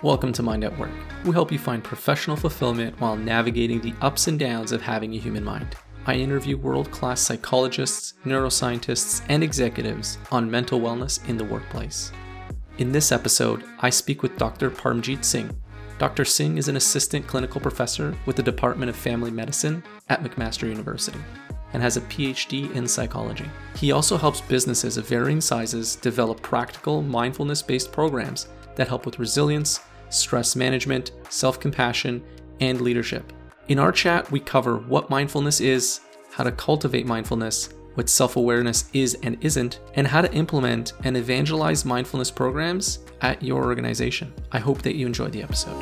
Welcome to Mind at Work. We help you find professional fulfillment while navigating the ups and downs of having a human mind. I interview world class psychologists, neuroscientists, and executives on mental wellness in the workplace. In this episode, I speak with Dr. Parmjeet Singh. Dr. Singh is an assistant clinical professor with the Department of Family Medicine at McMaster University and has a PhD in psychology. He also helps businesses of varying sizes develop practical, mindfulness based programs that help with resilience, stress management, self compassion, and leadership. In our chat, we cover what mindfulness is, how to cultivate mindfulness, what self awareness is and isn't, and how to implement and evangelize mindfulness programs at your organization. I hope that you enjoyed the episode.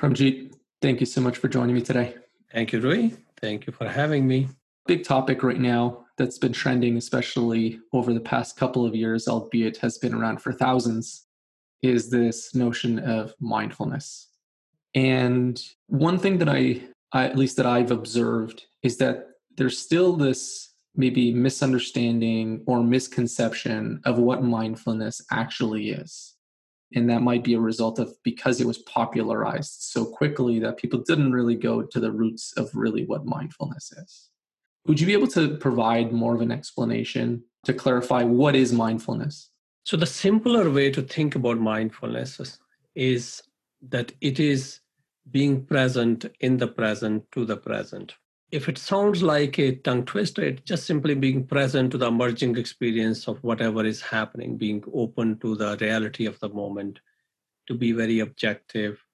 Parmjeet, thank you so much for joining me today. Thank you, Rui. Thank you for having me. Big topic right now that's been trending, especially over the past couple of years, albeit has been around for thousands, is this notion of mindfulness. And one thing that I, I, at least that I've observed, is that there's still this maybe misunderstanding or misconception of what mindfulness actually is. And that might be a result of because it was popularized so quickly that people didn't really go to the roots of really what mindfulness is. Would you be able to provide more of an explanation to clarify what is mindfulness? So, the simpler way to think about mindfulness is that it is being present in the present to the present. If it sounds like a tongue twister, it's just simply being present to the emerging experience of whatever is happening, being open to the reality of the moment, to be very objective.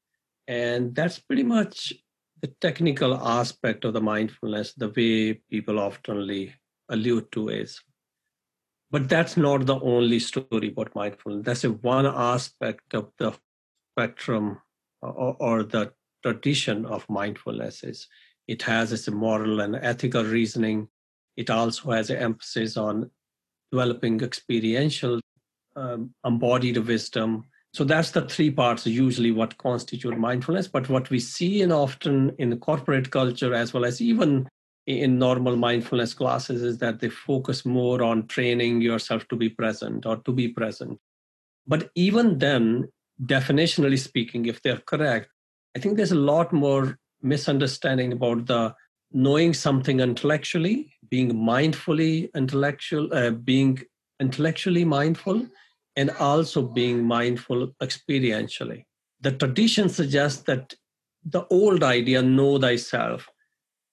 And that's pretty much the technical aspect of the mindfulness, the way people often allude to is. But that's not the only story about mindfulness. That's a one aspect of the spectrum or, or the tradition of mindfulness is it has its moral and ethical reasoning. It also has an emphasis on developing experiential um, embodied wisdom so that's the three parts usually what constitute mindfulness but what we see and often in corporate culture as well as even in normal mindfulness classes is that they focus more on training yourself to be present or to be present but even then definitionally speaking if they're correct i think there's a lot more misunderstanding about the knowing something intellectually being mindfully intellectual uh, being intellectually mindful and also being mindful experientially. The tradition suggests that the old idea, know thyself,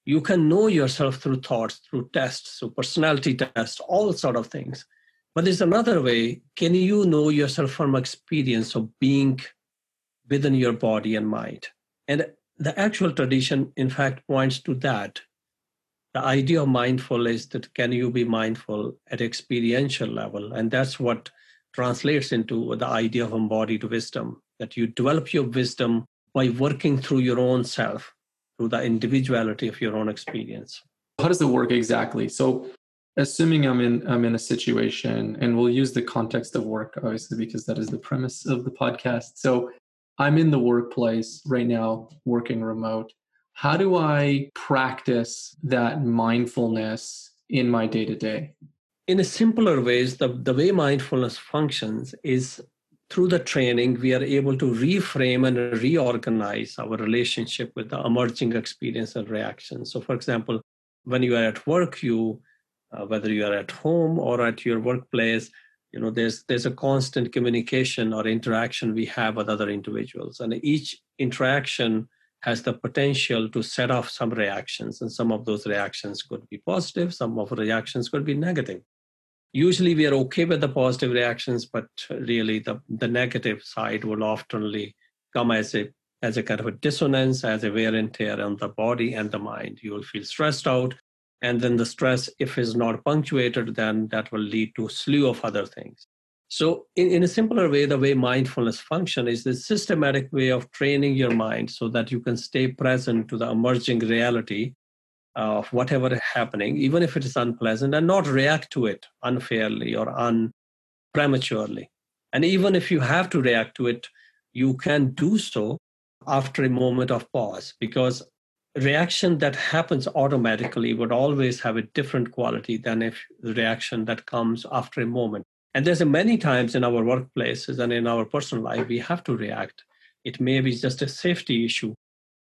you can know yourself through thoughts, through tests, through personality tests, all sort of things. But there's another way. Can you know yourself from experience of being within your body and mind? And the actual tradition, in fact, points to that. The idea of mindful is that can you be mindful at experiential level? And that's what translates into the idea of embodied wisdom that you develop your wisdom by working through your own self, through the individuality of your own experience. How does it work exactly? So, assuming I'm in I'm in a situation, and we'll use the context of work, obviously, because that is the premise of the podcast. So, I'm in the workplace right now, working remote. How do I practice that mindfulness in my day to day? in a simpler ways, the, the way mindfulness functions is through the training, we are able to reframe and reorganize our relationship with the emerging experience and reactions. So, for example, when you are at work, you uh, whether you are at home or at your workplace, you know there's there's a constant communication or interaction we have with other individuals, and each interaction has the potential to set off some reactions, and some of those reactions could be positive, some of the reactions could be negative usually we are okay with the positive reactions but really the, the negative side will oftenly come as a as a kind of a dissonance as a wear and tear on the body and the mind. You will feel stressed out and then the stress if is not punctuated then that will lead to a slew of other things. So in, in a simpler way the way mindfulness function is the systematic way of training your mind so that you can stay present to the emerging reality of whatever is happening, even if it is unpleasant, and not react to it unfairly or un prematurely. And even if you have to react to it, you can do so after a moment of pause because reaction that happens automatically would always have a different quality than if the reaction that comes after a moment. And there's many times in our workplaces and in our personal life, we have to react. It may be just a safety issue.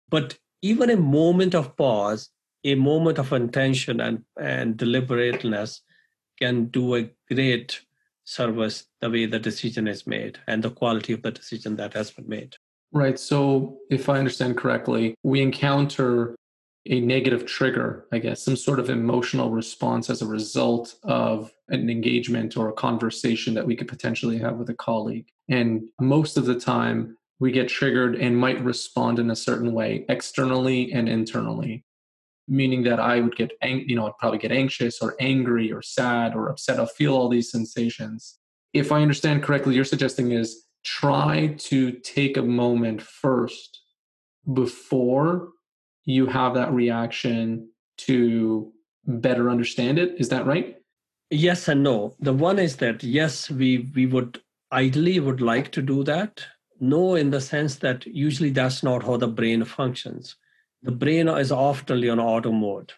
But even a moment of pause, a moment of intention and, and deliberateness can do a great service the way the decision is made and the quality of the decision that has been made. Right. So, if I understand correctly, we encounter a negative trigger, I guess, some sort of emotional response as a result of an engagement or a conversation that we could potentially have with a colleague. And most of the time, we get triggered and might respond in a certain way, externally and internally. Meaning that I would get, ang- you know, I'd probably get anxious or angry or sad or upset. I'll feel all these sensations. If I understand correctly, you're suggesting is try to take a moment first before you have that reaction to better understand it. Is that right? Yes and no. The one is that yes, we we would ideally would like to do that. No, in the sense that usually that's not how the brain functions. The brain is often on auto mode.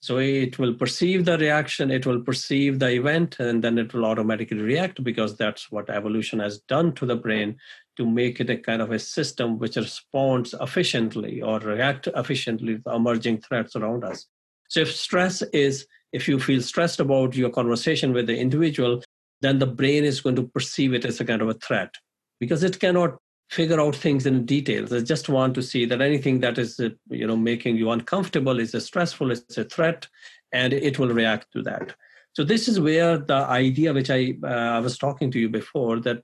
So it will perceive the reaction, it will perceive the event, and then it will automatically react because that's what evolution has done to the brain to make it a kind of a system which responds efficiently or react efficiently to emerging threats around us. So if stress is, if you feel stressed about your conversation with the individual, then the brain is going to perceive it as a kind of a threat because it cannot figure out things in details. I just want to see that anything that is, you know, making you uncomfortable is a stressful, it's a threat, and it will react to that. So this is where the idea, which I uh, I was talking to you before, that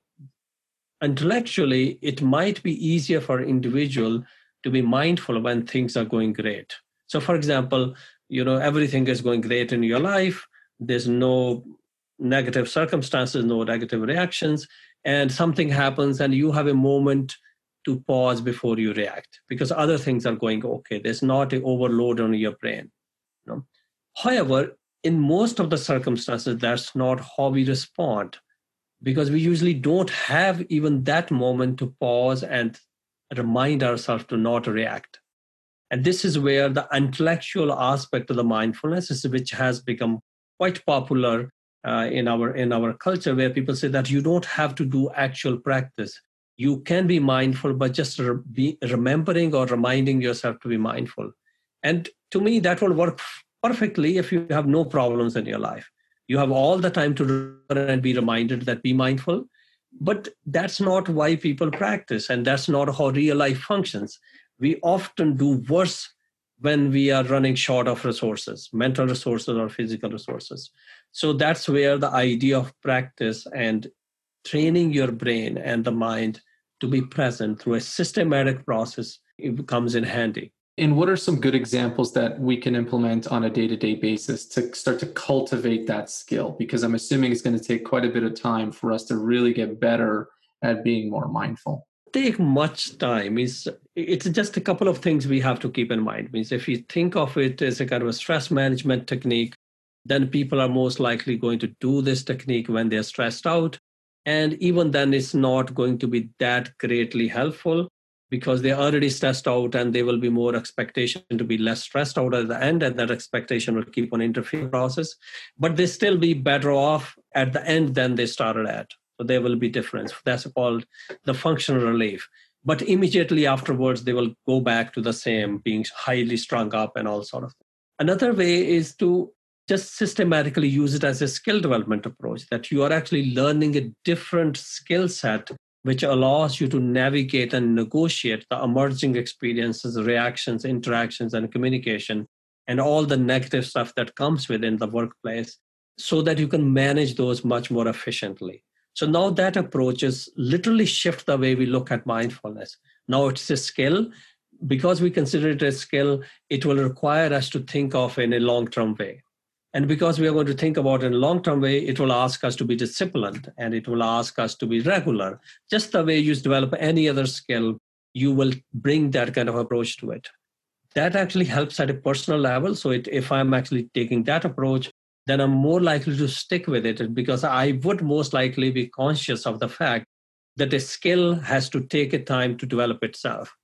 intellectually it might be easier for individual to be mindful when things are going great so for example you know everything is going great in your life there's no negative circumstances no negative reactions and something happens and you have a moment to pause before you react because other things are going okay there's not an overload on your brain you know? however in most of the circumstances that's not how we respond because we usually don't have even that moment to pause and remind ourselves to not react. And this is where the intellectual aspect of the mindfulness is, which has become quite popular uh, in our in our culture, where people say that you don't have to do actual practice. You can be mindful, but just re- be remembering or reminding yourself to be mindful. And to me, that will work perfectly if you have no problems in your life you have all the time to run and be reminded that be mindful but that's not why people practice and that's not how real life functions we often do worse when we are running short of resources mental resources or physical resources so that's where the idea of practice and training your brain and the mind to be present through a systematic process it comes in handy and what are some good examples that we can implement on a day to day basis to start to cultivate that skill? Because I'm assuming it's going to take quite a bit of time for us to really get better at being more mindful. Take much time. It's, it's just a couple of things we have to keep in mind. Means if you think of it as a kind of a stress management technique, then people are most likely going to do this technique when they're stressed out. And even then, it's not going to be that greatly helpful because they're already stressed out and there will be more expectation to be less stressed out at the end and that expectation will keep on interfering process. But they still be better off at the end than they started at. So there will be difference. That's called the functional relief. But immediately afterwards they will go back to the same being highly strung up and all sort of another way is to just systematically use it as a skill development approach that you are actually learning a different skill set which allows you to navigate and negotiate the emerging experiences, reactions, interactions, and communication, and all the negative stuff that comes within the workplace so that you can manage those much more efficiently. So now that approach is literally shift the way we look at mindfulness. Now it's a skill. Because we consider it a skill, it will require us to think of in a long-term way. And because we are going to think about it in a long term way, it will ask us to be disciplined and it will ask us to be regular. Just the way you develop any other skill, you will bring that kind of approach to it. That actually helps at a personal level. So it, if I'm actually taking that approach, then I'm more likely to stick with it because I would most likely be conscious of the fact that a skill has to take a time to develop itself.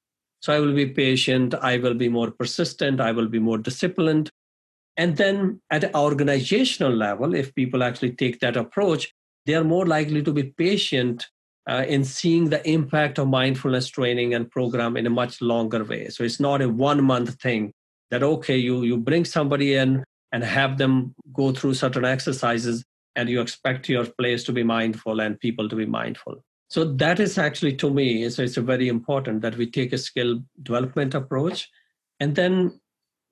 So I will be patient, I will be more persistent, I will be more disciplined, and then at an organizational level, if people actually take that approach, they are more likely to be patient uh, in seeing the impact of mindfulness training and program in a much longer way. So it's not a one month thing that, okay, you, you bring somebody in and have them go through certain exercises and you expect your players to be mindful and people to be mindful. So that is actually to me, so it's very important that we take a skill development approach. And then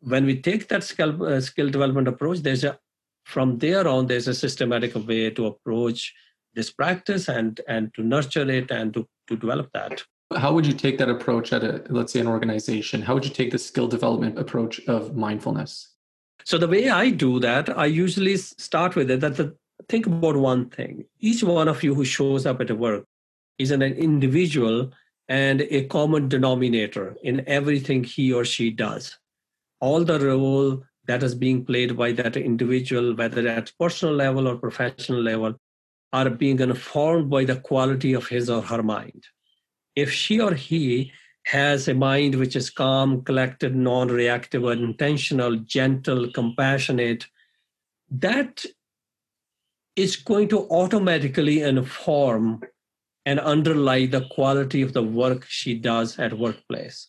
when we take that skill, uh, skill development approach, there's a from there on, there's a systematic way to approach this practice and and to nurture it and to, to develop that. How would you take that approach at a let's say an organization? How would you take the skill development approach of mindfulness? So the way I do that, I usually start with it that the, think about one thing. Each one of you who shows up at a work is an individual and a common denominator in everything he or she does. All the role that is being played by that individual, whether at personal level or professional level, are being informed by the quality of his or her mind. If she or he has a mind which is calm, collected, non reactive, intentional, gentle, compassionate, that is going to automatically inform and underlie the quality of the work she does at workplace.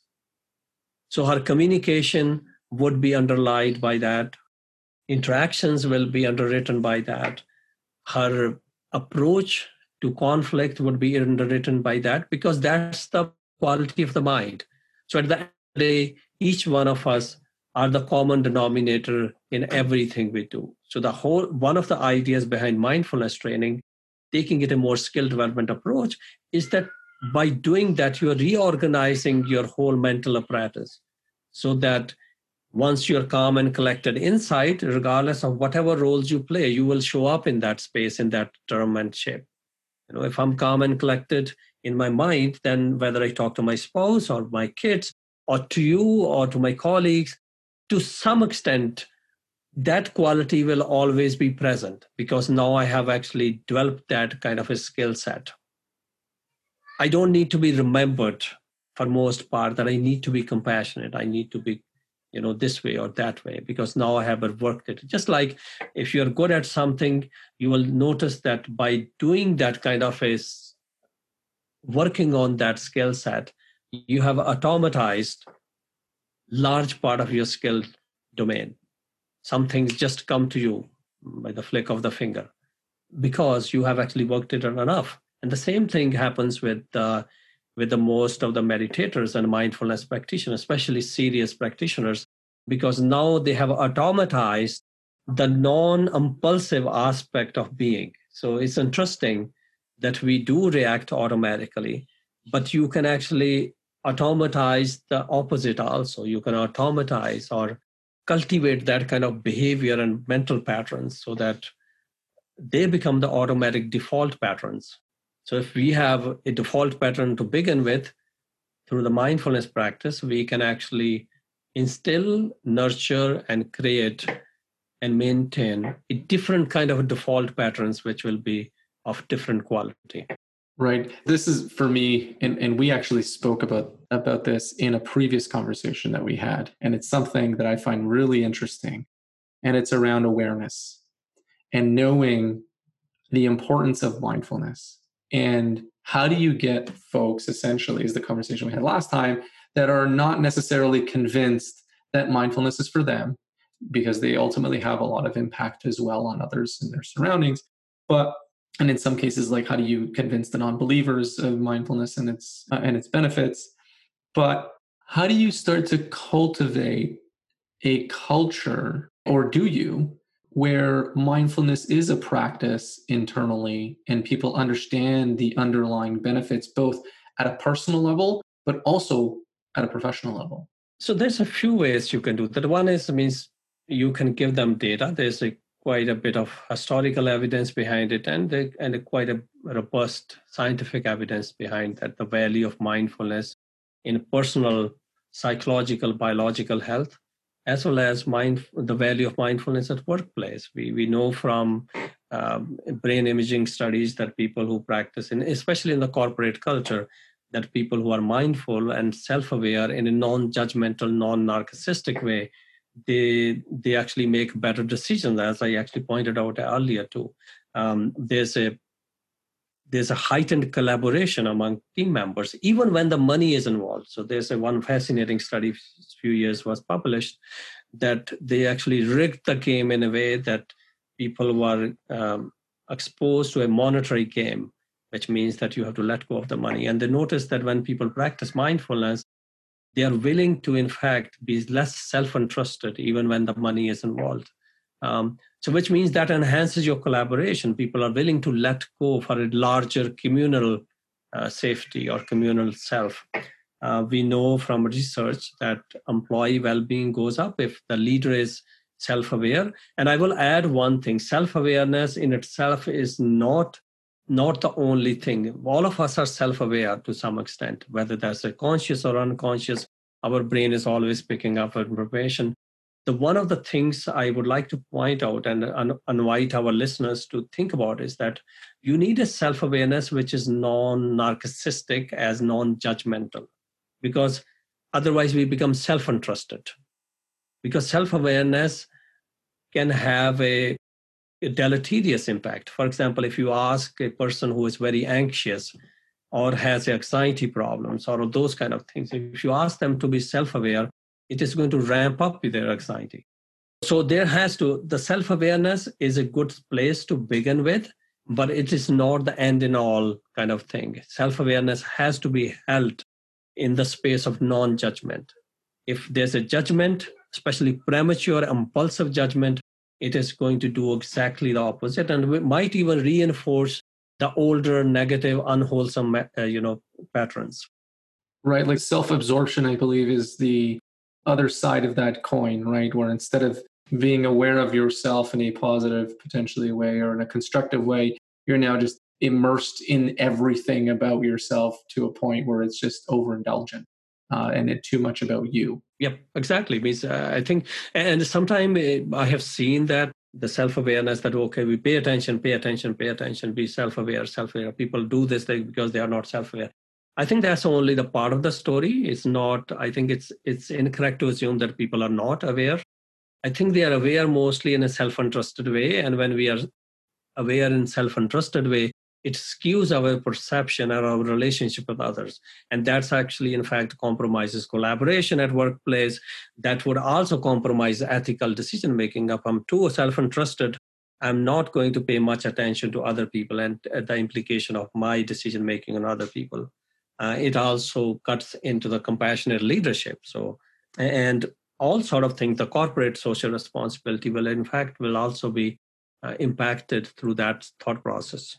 So her communication would be underlined by that. Interactions will be underwritten by that. Her approach to conflict would be underwritten by that because that's the quality of the mind. So at the end of the day, each one of us are the common denominator in everything we do. So the whole one of the ideas behind mindfulness training, taking it a more skill development approach, is that by doing that, you're reorganizing your whole mental apparatus so that once you're calm and collected inside, regardless of whatever roles you play, you will show up in that space in that term and shape. You know, if I'm calm and collected in my mind, then whether I talk to my spouse or my kids or to you or to my colleagues, to some extent, that quality will always be present because now I have actually developed that kind of a skill set. I don't need to be remembered for most part that I need to be compassionate. I need to be you know this way or that way because now i have worked it. Just like if you're good at something you will notice that by doing that kind of a working on that skill set you have automatized large part of your skill domain. Some things just come to you by the flick of the finger because you have actually worked it enough and the same thing happens with uh, with the most of the meditators and mindfulness practitioners, especially serious practitioners, because now they have automatized the non impulsive aspect of being. So it's interesting that we do react automatically, but you can actually automatize the opposite also. You can automatize or cultivate that kind of behavior and mental patterns so that they become the automatic default patterns so if we have a default pattern to begin with, through the mindfulness practice, we can actually instill, nurture, and create and maintain a different kind of default patterns, which will be of different quality. Right. This is for me, and, and we actually spoke about about this in a previous conversation that we had. And it's something that I find really interesting. And it's around awareness and knowing the importance of mindfulness and how do you get folks, essentially, is the conversation we had last time, that are not necessarily convinced that mindfulness is for them because they ultimately have a lot of impact as well on others and their surroundings. But and in some cases, like how do you convince the non-believers of mindfulness and its uh, and its benefits? But how do you start to cultivate a culture, or do you, where mindfulness is a practice internally and people understand the underlying benefits both at a personal level but also at a professional level. So there's a few ways you can do that. One is means you can give them data. There's a quite a bit of historical evidence behind it and and a quite a robust scientific evidence behind that the value of mindfulness in personal psychological biological health as well as mind, the value of mindfulness at workplace. We, we know from um, brain imaging studies that people who practice, in, especially in the corporate culture, that people who are mindful and self-aware in a non-judgmental, non-narcissistic way, they they actually make better decisions. As I actually pointed out earlier too, um, there's a there's a heightened collaboration among team members, even when the money is involved. So there's a one fascinating study few years was published that they actually rigged the game in a way that people were um, exposed to a monetary game, which means that you have to let go of the money. And they noticed that when people practice mindfulness, they are willing to, in fact, be less self-entrusted even when the money is involved. Um, so, which means that enhances your collaboration. People are willing to let go for a larger communal uh, safety or communal self. Uh, we know from research that employee well-being goes up if the leader is self-aware. And I will add one thing: self-awareness in itself is not not the only thing. All of us are self-aware to some extent, whether that's a conscious or unconscious. Our brain is always picking up information the one of the things I would like to point out and, and invite our listeners to think about is that you need a self awareness which is non narcissistic as non judgmental, because otherwise we become self entrusted. Because self awareness can have a, a deleterious impact. For example, if you ask a person who is very anxious or has anxiety problems or those kind of things, if you ask them to be self aware, it is going to ramp up with their anxiety. So there has to, the self awareness is a good place to begin with, but it is not the end in all kind of thing. Self awareness has to be held in the space of non judgment. If there's a judgment, especially premature, impulsive judgment, it is going to do exactly the opposite and we might even reinforce the older negative unwholesome uh, you know patterns right like self-absorption i believe is the other side of that coin, right? Where instead of being aware of yourself in a positive, potentially way or in a constructive way, you're now just immersed in everything about yourself to a point where it's just overindulgent uh, and it too much about you. Yep, exactly. Means uh, I think, and sometimes uh, I have seen that the self-awareness that okay, we pay attention, pay attention, pay attention, be self-aware, self-aware. People do this thing because they are not self-aware. I think that's only the part of the story. It's not, I think it's it's incorrect to assume that people are not aware. I think they are aware mostly in a self-entrusted way. And when we are aware in self-entrusted way, it skews our perception or our relationship with others. And that's actually, in fact, compromises collaboration at workplace. That would also compromise ethical decision making. If I'm too self-entrusted, I'm not going to pay much attention to other people and the implication of my decision making on other people uh, it also cuts into the compassionate leadership. So and all sort of things the corporate social responsibility will in fact will also be uh, impacted through that thought process.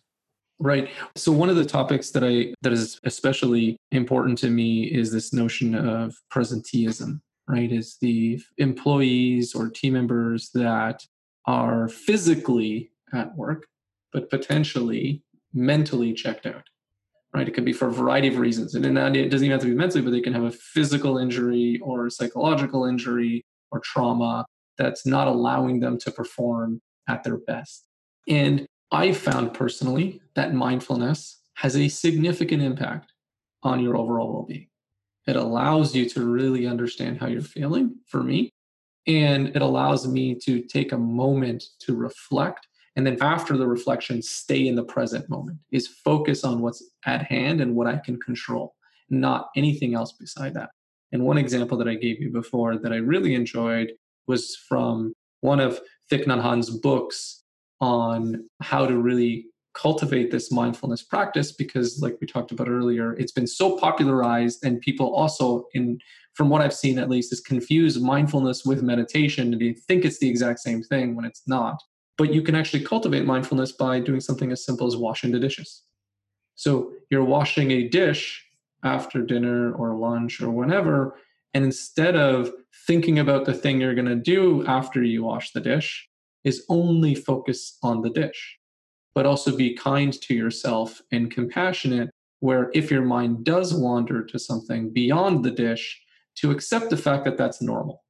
Right. So one of the topics that i that is especially important to me is this notion of presenteeism right? Is the employees or team members that are physically at work but potentially mentally checked out right? It can be for a variety of reasons. And it doesn't even have to be mentally, but they can have a physical injury or psychological injury or trauma that's not allowing them to perform at their best. And I found personally that mindfulness has a significant impact on your overall well being. It allows you to really understand how you're feeling, for me. And it allows me to take a moment to reflect and then after the reflection stay in the present moment is focus on what's at hand and what i can control not anything else beside that. And one example that i gave you before that i really enjoyed was from one of Thich Nhat Hanh's books on how to really cultivate this mindfulness practice because like we talked about earlier it's been so popularized and people also in from what i've seen at least is confuse mindfulness with meditation. And they think it's the exact same thing when it's not but you can actually cultivate mindfulness by doing something as simple as washing the dishes. So you're washing a dish after dinner or lunch or whenever, and instead of thinking about the thing you're going to do after you wash the dish, is only focus on the dish. But also be kind to yourself and compassionate, where if your mind does wander to something beyond the dish, to accept the fact that that's normal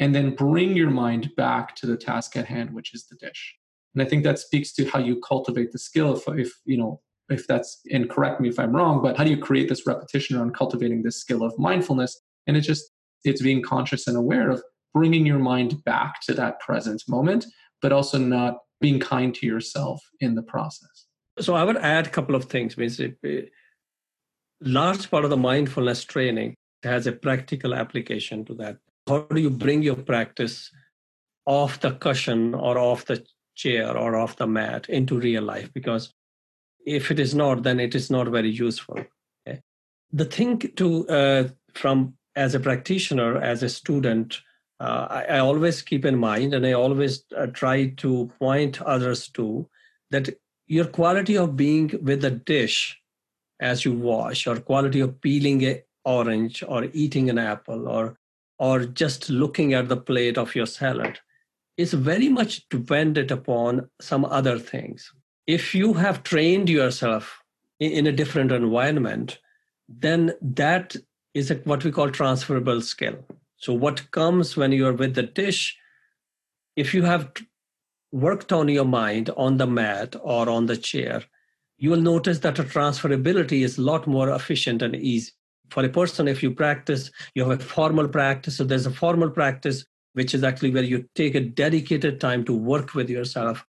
and then bring your mind back to the task at hand which is the dish and i think that speaks to how you cultivate the skill if, if you know if that's and correct me if i'm wrong but how do you create this repetition around cultivating this skill of mindfulness and it's just it's being conscious and aware of bringing your mind back to that present moment but also not being kind to yourself in the process So I would add a couple of things. Basically, large part of the mindfulness training has a practical application to that. How do you bring your practice off the cushion or off the chair or off the mat into real life? Because if it is not, then it is not very useful. Okay? The thing to uh, from as a practitioner, as a student, uh, I, I, always keep in mind, and I always uh, try to point others to that your quality of being with a dish as you wash, or quality of peeling a orange, or eating an apple, or or just looking at the plate of your salad, is very much dependent upon some other things. If you have trained yourself in, a different environment, then that is what we call transferable skill. So, what comes when you are with the dish, if you have worked on your mind on the mat or on the chair, you will notice that the transferability is a lot more efficient and easy. For a person, if you practice, you have a formal practice. So, there's a formal practice, which is actually where you take a dedicated time to work with yourself.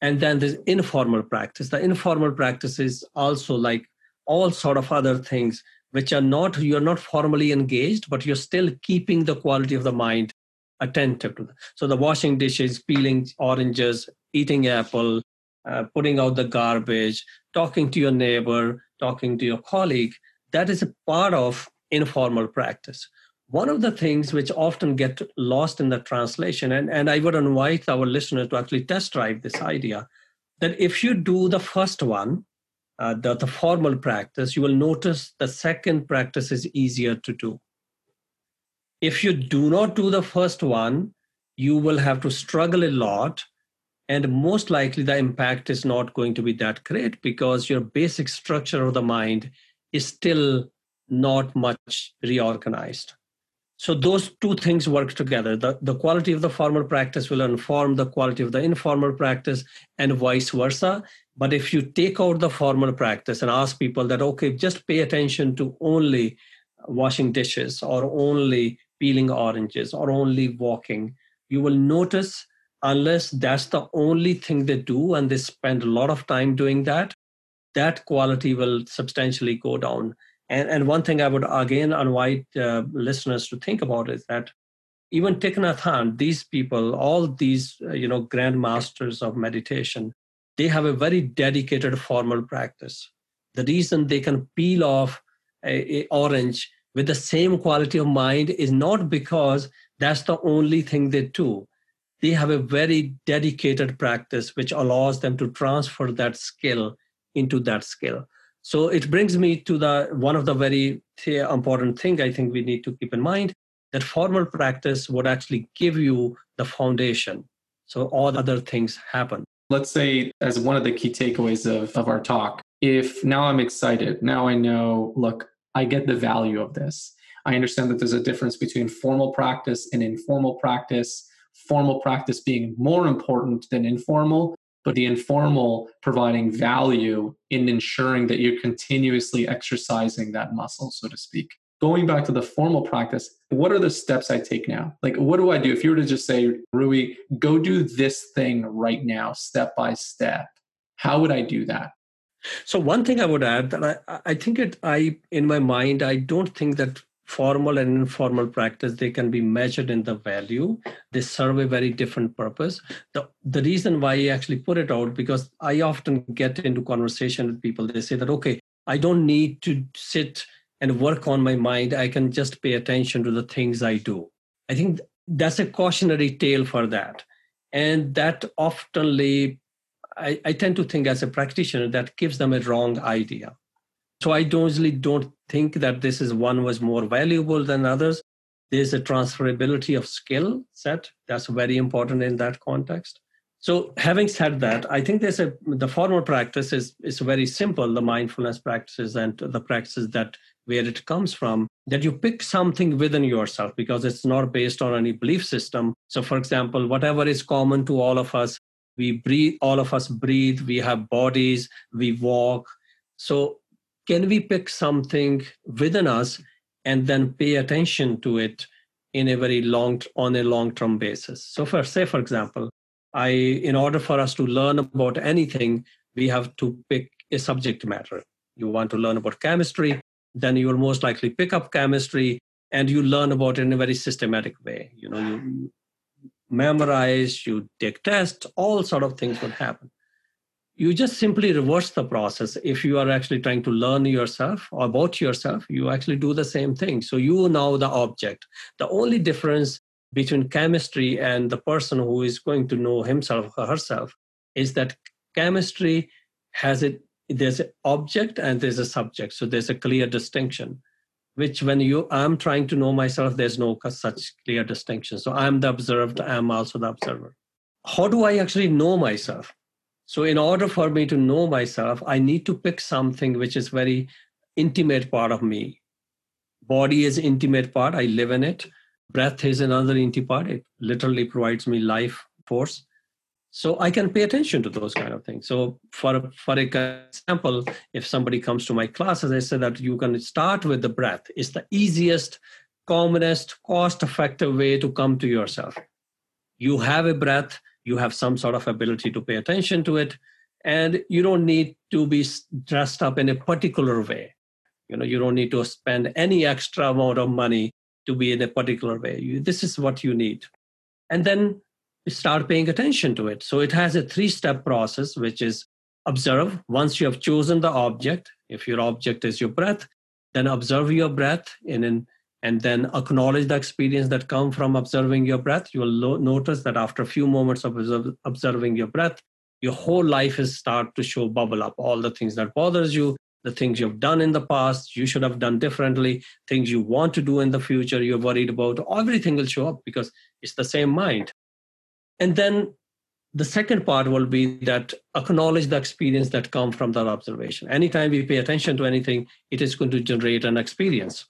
And then there's informal practice. The informal practice is also like all sort of other things which are not you're not formally engaged but you're still keeping the quality of the mind attentive to them. so the washing dishes peeling oranges eating apple uh, putting out the garbage talking to your neighbor talking to your colleague that is a part of informal practice one of the things which often get lost in the translation and, and i would invite our listeners to actually test drive this idea that if you do the first one uh, the, the formal practice, you will notice the second practice is easier to do. If you do not do the first one, you will have to struggle a lot. And most likely, the impact is not going to be that great because your basic structure of the mind is still not much reorganized. So, those two things work together. The, the quality of the formal practice will inform the quality of the informal practice, and vice versa. But if you take out the formal practice and ask people that, okay, just pay attention to only washing dishes or only peeling oranges or only walking, you will notice, unless that's the only thing they do and they spend a lot of time doing that, that quality will substantially go down. And, and one thing I would again invite uh, listeners to think about is that even Thich Nhat Hanh, these people, all these uh, you know grandmasters of meditation, they have a very dedicated formal practice. The reason they can peel off a, a orange with the same quality of mind is not because that's the only thing they do. They have a very dedicated practice which allows them to transfer that skill into that skill. So it brings me to the one of the very important thing I think we need to keep in mind that formal practice would actually give you the foundation. So all other things happen let's say as one of the key takeaways of, of our talk if now i'm excited now i know look i get the value of this i understand that there's a difference between formal practice and informal practice formal practice being more important than informal but the informal providing value in ensuring that you're continuously exercising that muscle so to speak going back to the formal practice, what are the steps I take now? Like, what do I do? If you were to just say, Rui, go do this thing right now, step by step, how would I do that? So one thing I would add that I, I think it I in my mind, I don't think that formal and informal practice they can be measured in the value they serve a very different purpose the, the reason why i actually put it out because i often get into conversation with people they say that okay i don't need to sit and work on my mind, I can just pay attention to the things I do. I think that's a cautionary tale for that. And that oftenly, I, I tend to think as a practitioner, that gives them a wrong idea. So I usually don't think that this is one was more valuable than others. There's a transferability of skill set. That's very important in that context. So having said that, I think there's a the formal practice is is very simple, the mindfulness practices and the practices that where it comes from, that you pick something within yourself because it's not based on any belief system. So, for example, whatever is common to all of us, we breathe, all of us breathe, we have bodies, we walk. So, can we pick something within us and then pay attention to it in a very long on a long term basis so for say for example i in order for us to learn about anything we have to pick a subject matter. You want to learn about chemistry, then you will most likely pick up chemistry and you learn about it in a very systematic way. You know, you memorize, you take tests, all sort of things would happen. You just simply reverse the process. If you are actually trying to learn yourself about yourself, you actually do the same thing. So you know the object. The only difference between chemistry and the person who is going to know himself or herself is that chemistry has it there's an object and there's a subject so there's a clear distinction which when you i'm trying to know myself there's no such clear distinction so i'm the observed i'm also the observer how do i actually know myself so in order for me to know myself i need to pick something which is very intimate part of me. Body is intimate part i live in it. Breath is another intimate part it literally provides me life force. So i can pay attention to those kind of things. So for for example if somebody comes to my class as i said that you can start with the breath. It's the easiest commonest cost effective way to come to yourself. You have a breath you have some sort of ability to pay attention to it and you don't need to be dressed up in a particular way you know you don't need to spend any extra amount of money to be in a particular way you, this is what you need and then start paying attention to it. So it has a three step process, which is observe. Once you have chosen the object, if your object is your breath, then observe your breath in, in and then acknowledge the experience that come from observing your breath. You will lo- notice that after a few moments of observing your breath, your whole life is start to show bubble up. All the things that bothers you, the things you've done in the past, you should have done differently, things you want to do in the future, you're worried about, everything will show up because it's the same mind. And then the second part will be that acknowledge the experience that come from that observation. Anytime we pay attention to anything, it is going to generate an experience.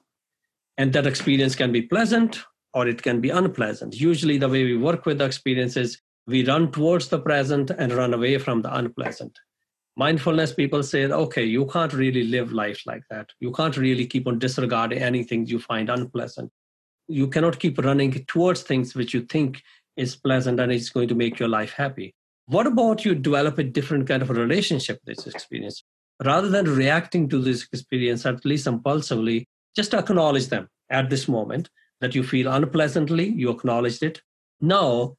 And that experience can be pleasant or it can be unpleasant. Usually the way we work with the experience is we run towards the present and run away from the unpleasant. Mindfulness people say, okay, you can't really live life like that. You can't really keep on disregarding anything you find unpleasant. You cannot keep running towards things which you think is pleasant and it's going to make your life happy. What about you develop a different kind of a relationship with this experience? Rather than reacting to this experience, at least impulsively, just acknowledge them at this moment that you feel unpleasantly, you acknowledged it. Now,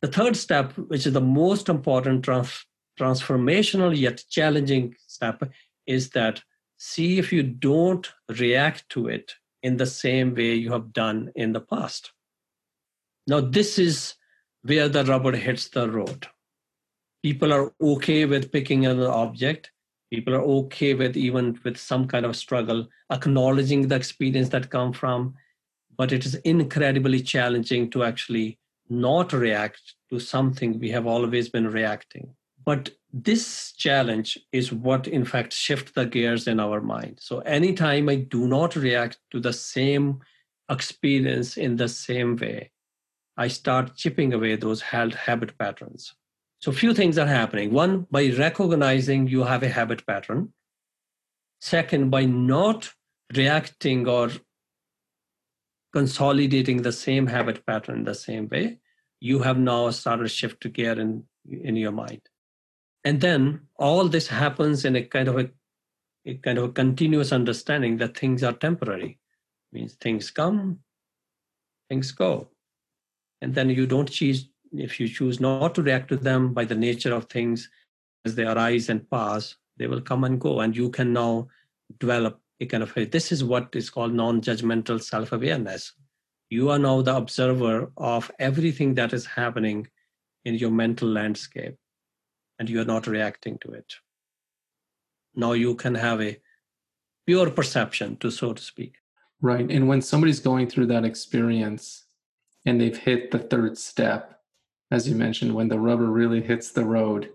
the third step, which is the most important trans- transformational yet challenging step, is that see if you don't react to it in the same way you have done in the past. Now, this is where the rubber hits the road. People are okay with picking an object. People are okay with even with some kind of struggle, acknowledging the experience that come from. But it is incredibly challenging to actually not react to something we have always been reacting. But this challenge is what, in fact, shift the gears in our mind. So anytime I do not react to the same experience in the same way, I start chipping away those held habit patterns. So, few things are happening. One, by recognizing you have a habit pattern. Second, by not reacting or consolidating the same habit pattern the same way, you have now started shift to gear in, in your mind. And then all this happens in a kind of a, a kind of a continuous understanding that things are temporary. It means things come, things go and then you don't choose if you choose not to react to them by the nature of things as they arise and pass they will come and go and you can now develop a kind of a, this is what is called non-judgmental self-awareness. You are now the observer of everything that is happening in your mental landscape and you are not reacting to it. Now you can have a pure perception to so to speak. Right and when somebody's going through that experience and they've hit the third step, as you mentioned, when the rubber really hits the road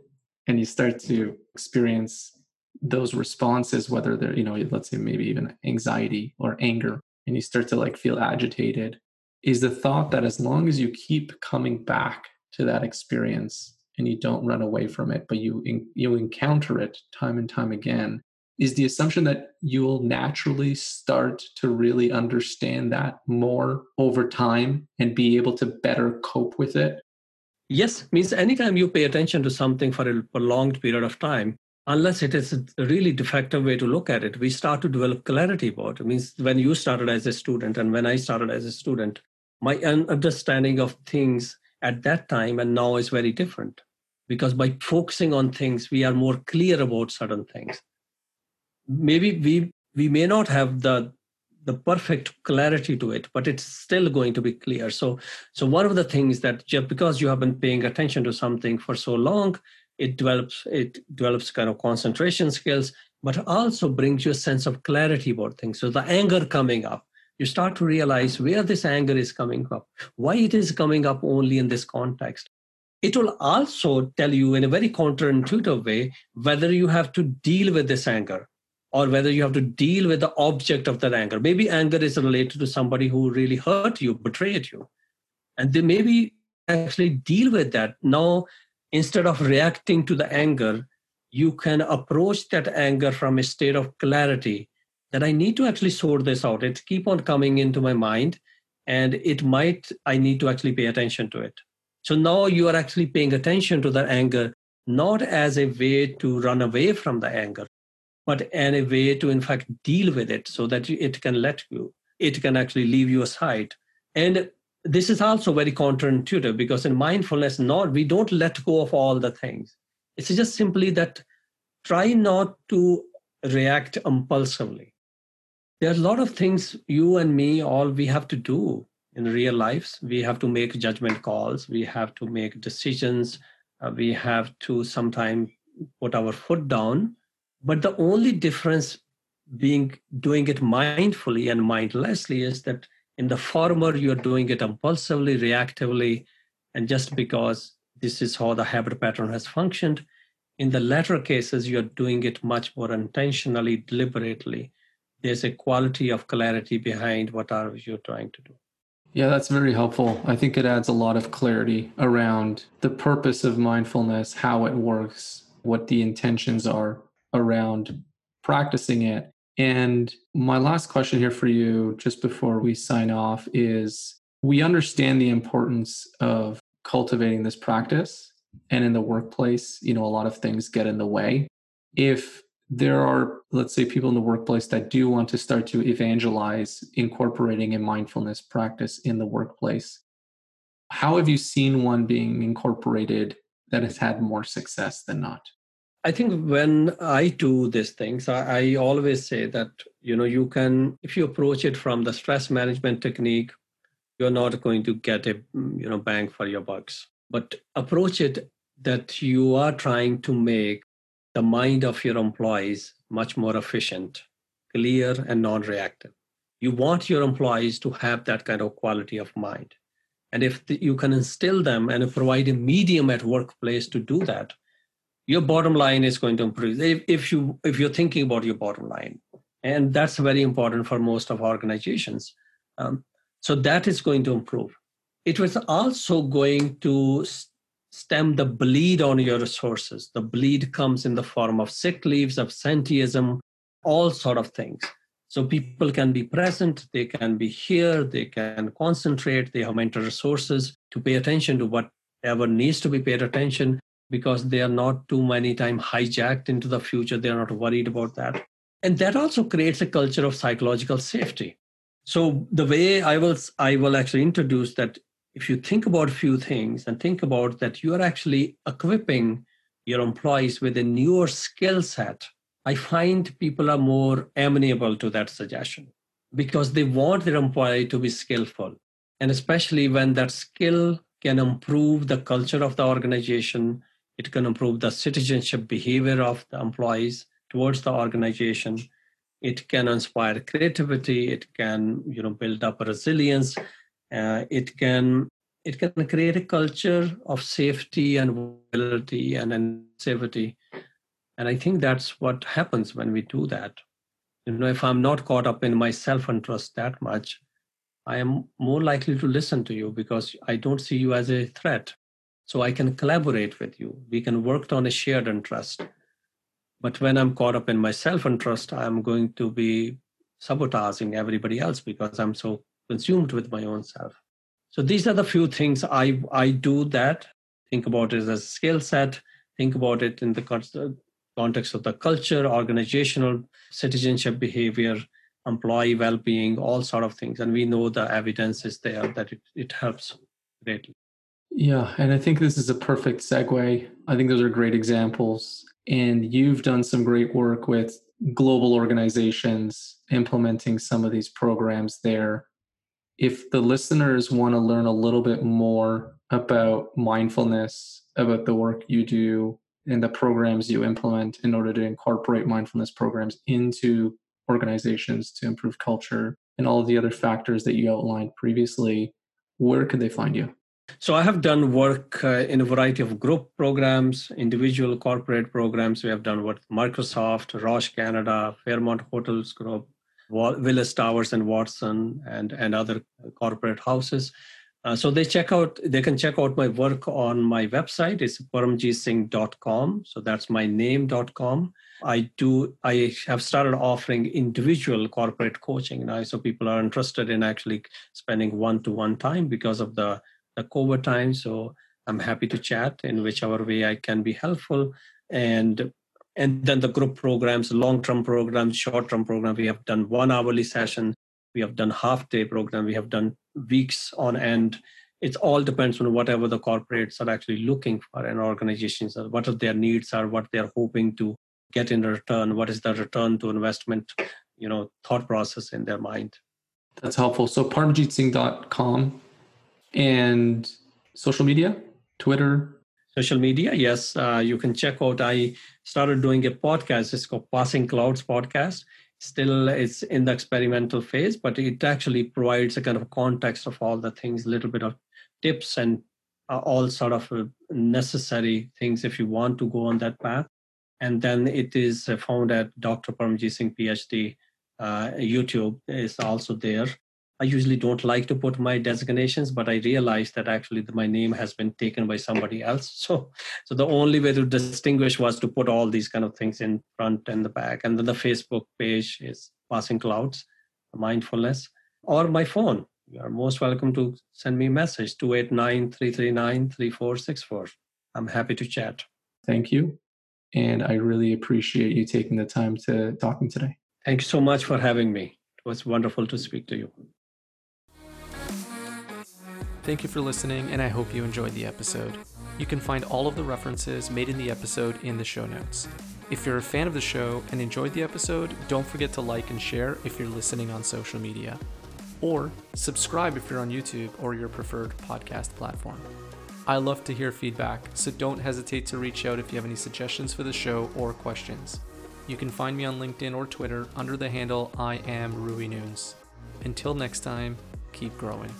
and you start to experience those responses, whether they're, you know, let's say maybe even anxiety or anger, and you start to like feel agitated, is the thought that as long as you keep coming back to that experience and you don't run away from it, but you you encounter it time and time again, is the assumption that you'll naturally start to really understand that more over time and be able to better cope with it yes means anytime you pay attention to something for a prolonged period of time unless it is a really defective way to look at it, we start to develop clarity about it. it. means when you started as a student and when I started as a student, my understanding of things at that time and now is very different because by focusing on things we are more clear about certain things maybe we we may not have the the perfect clarity to it but it's still going to be clear. So so one of the things that just because you have been paying attention to something for so long it develops it develops kind of concentration skills but also brings you a sense of clarity about things. So the anger coming up you start to realize where this anger is coming up why it is coming up only in this context. It will also tell you in a very counterintuitive way whether you have to deal with this anger or whether you have to deal with the object of that anger. Maybe anger is related to somebody who really hurt you, betrayed you. And then maybe actually deal with that. Now, instead of reacting to the anger, you can approach that anger from a state of clarity that I need to actually sort this out. It keep on coming into my mind and it might, I need to actually pay attention to it. So now you are actually paying attention to that anger, not as a way to run away from the anger, but in a way to in fact deal with it so that it can let you it can actually leave you aside and this is also very counterintuitive because in mindfulness not we don't let go of all the things. It's just simply that try not to react impulsively. There are a lot of things you and me all we have to do in real lives. We have to make judgment calls. We have to make decisions. Uh, we have to sometimes put our foot down but the only difference being doing it mindfully and mindlessly is that in the former you're doing it impulsively reactively and just because this is how the habit pattern has functioned. In the latter cases you're doing it much more intentionally deliberately. There's a quality of clarity behind what are you trying to do. Yeah that's very helpful. I think it adds a lot of clarity around the purpose of mindfulness how it works what the intentions are around practicing it. And my last question here for you, just before we sign off, is we understand the importance of cultivating this practice. And in the workplace, you know, a lot of things get in the way. If there are, let's say, people in the workplace that do want to start to evangelize incorporating a mindfulness practice in the workplace, how have you seen one being incorporated that has had more success than not? I think when I do these things, I, I, always say that you know you can if you approach it from the stress management technique, you're not going to get a mm, you know bang for your bucks. But approach it that you are trying to make the mind of your employees much more efficient, clear, and non-reactive. You want your employees to have that kind of quality of mind. And if the, you can instill them and provide a medium at workplace to do that, your bottom line is going to improve. If, if you if you're thinking about your bottom line and that's very important for most of organizations um, so that is going to improve. It was also going to stem the bleed on your resources. The bleed comes in the form of sick leaves absenteeism all sort of things. So people can be present they can be here they can concentrate they have mental resources to pay attention to whatever needs to be paid attention because they are not too many time hijacked into the future. They're not worried about that. And that also creates a culture of psychological safety. So the way I will I will actually introduce that if you think about a few things and think about that you are actually equipping your employees with a newer skill set, I find people are more amenable to that suggestion because they want their employee to be skillful. And especially when that skill can improve the culture of the organization, it can improve the citizenship behavior of the employees towards the organization. It can inspire creativity. It can, you know, build up resilience. Uh, it can it can create a culture of safety and mobility and safety. And I think that's what happens when we do that. You know, if I'm not caught up in my self-interest that much, I am more likely to listen to you because I don't see you as a threat. So I can collaborate with you. We can work on a shared interest. But when I'm caught up in my self interest, I'm going to be sabotaging everybody else because I'm so consumed with my own self. So these are the few things I, I do that. Think about it as a skill set. Think about it in the context of the culture, organizational citizenship behavior, employee well-being, all sort of things. And we know the evidence is there that it, it helps greatly. Yeah, and I think this is a perfect segue. I think those are great examples. And you've done some great work with global organizations implementing some of these programs there. If the listeners want to learn a little bit more about mindfulness, about the work you do, and the programs you implement in order to incorporate mindfulness programs into organizations to improve culture and all of the other factors that you outlined previously, where could they find you? So I have done work uh, in a variety of group programs, individual corporate programs. We have done work with Microsoft, Roche Canada, Fairmont Hotels Group, Willis Towers and Watson, and, and other corporate houses. Uh, so they check out, they can check out my work on my website. It's paramjitsingh.com. So that's my name.com. I do, I have started offering individual corporate coaching now. So people are interested in actually spending one to one time because of the, COVID time. So I'm happy to chat in whichever way I can be helpful. And and then the group programs, long-term programs, short-term program. We have done one hourly session. We have done half-day program. We have done weeks on end. It all depends on whatever the corporates are actually looking for and organizations are, what are their needs are, what they're hoping to get in return, what is the return to investment, you know, thought process in their mind. That's helpful. So paramjitsingh.com and social media, Twitter. Social media, yes. Uh, you can check out. I started doing a podcast. It's called Passing Clouds Podcast still it's in the experimental phase but it actually provides a kind of context of all the things a little bit of tips and uh, all sort of uh, necessary things if you want to go on that path and then it is found at dr paramjit singh phd uh, youtube is also there I usually don't like to put my designations, but I realized that actually my name has been taken by somebody else. So, so the only way to distinguish was to put all these kind of things in front and the back. And then the Facebook page is Passing Clouds, mindfulness, or my phone. You are most welcome to send me a message 289 339 3464. I'm happy to chat. Thank you. And I really appreciate you taking the time to talking today. Thank you so much for having me. It was wonderful to speak to you. Thank you for listening, and I hope you enjoyed the episode. You can find all of the references made in the episode in the show notes. If you're a fan of the show and enjoyed the episode, don't forget to like and share if you're listening on social media. Or subscribe if you're on YouTube or your preferred podcast platform. I love to hear feedback, so don't hesitate to reach out if you have any suggestions for the show or questions. You can find me on LinkedIn or Twitter under the handle I am Rui Noons. Until next time, keep growing.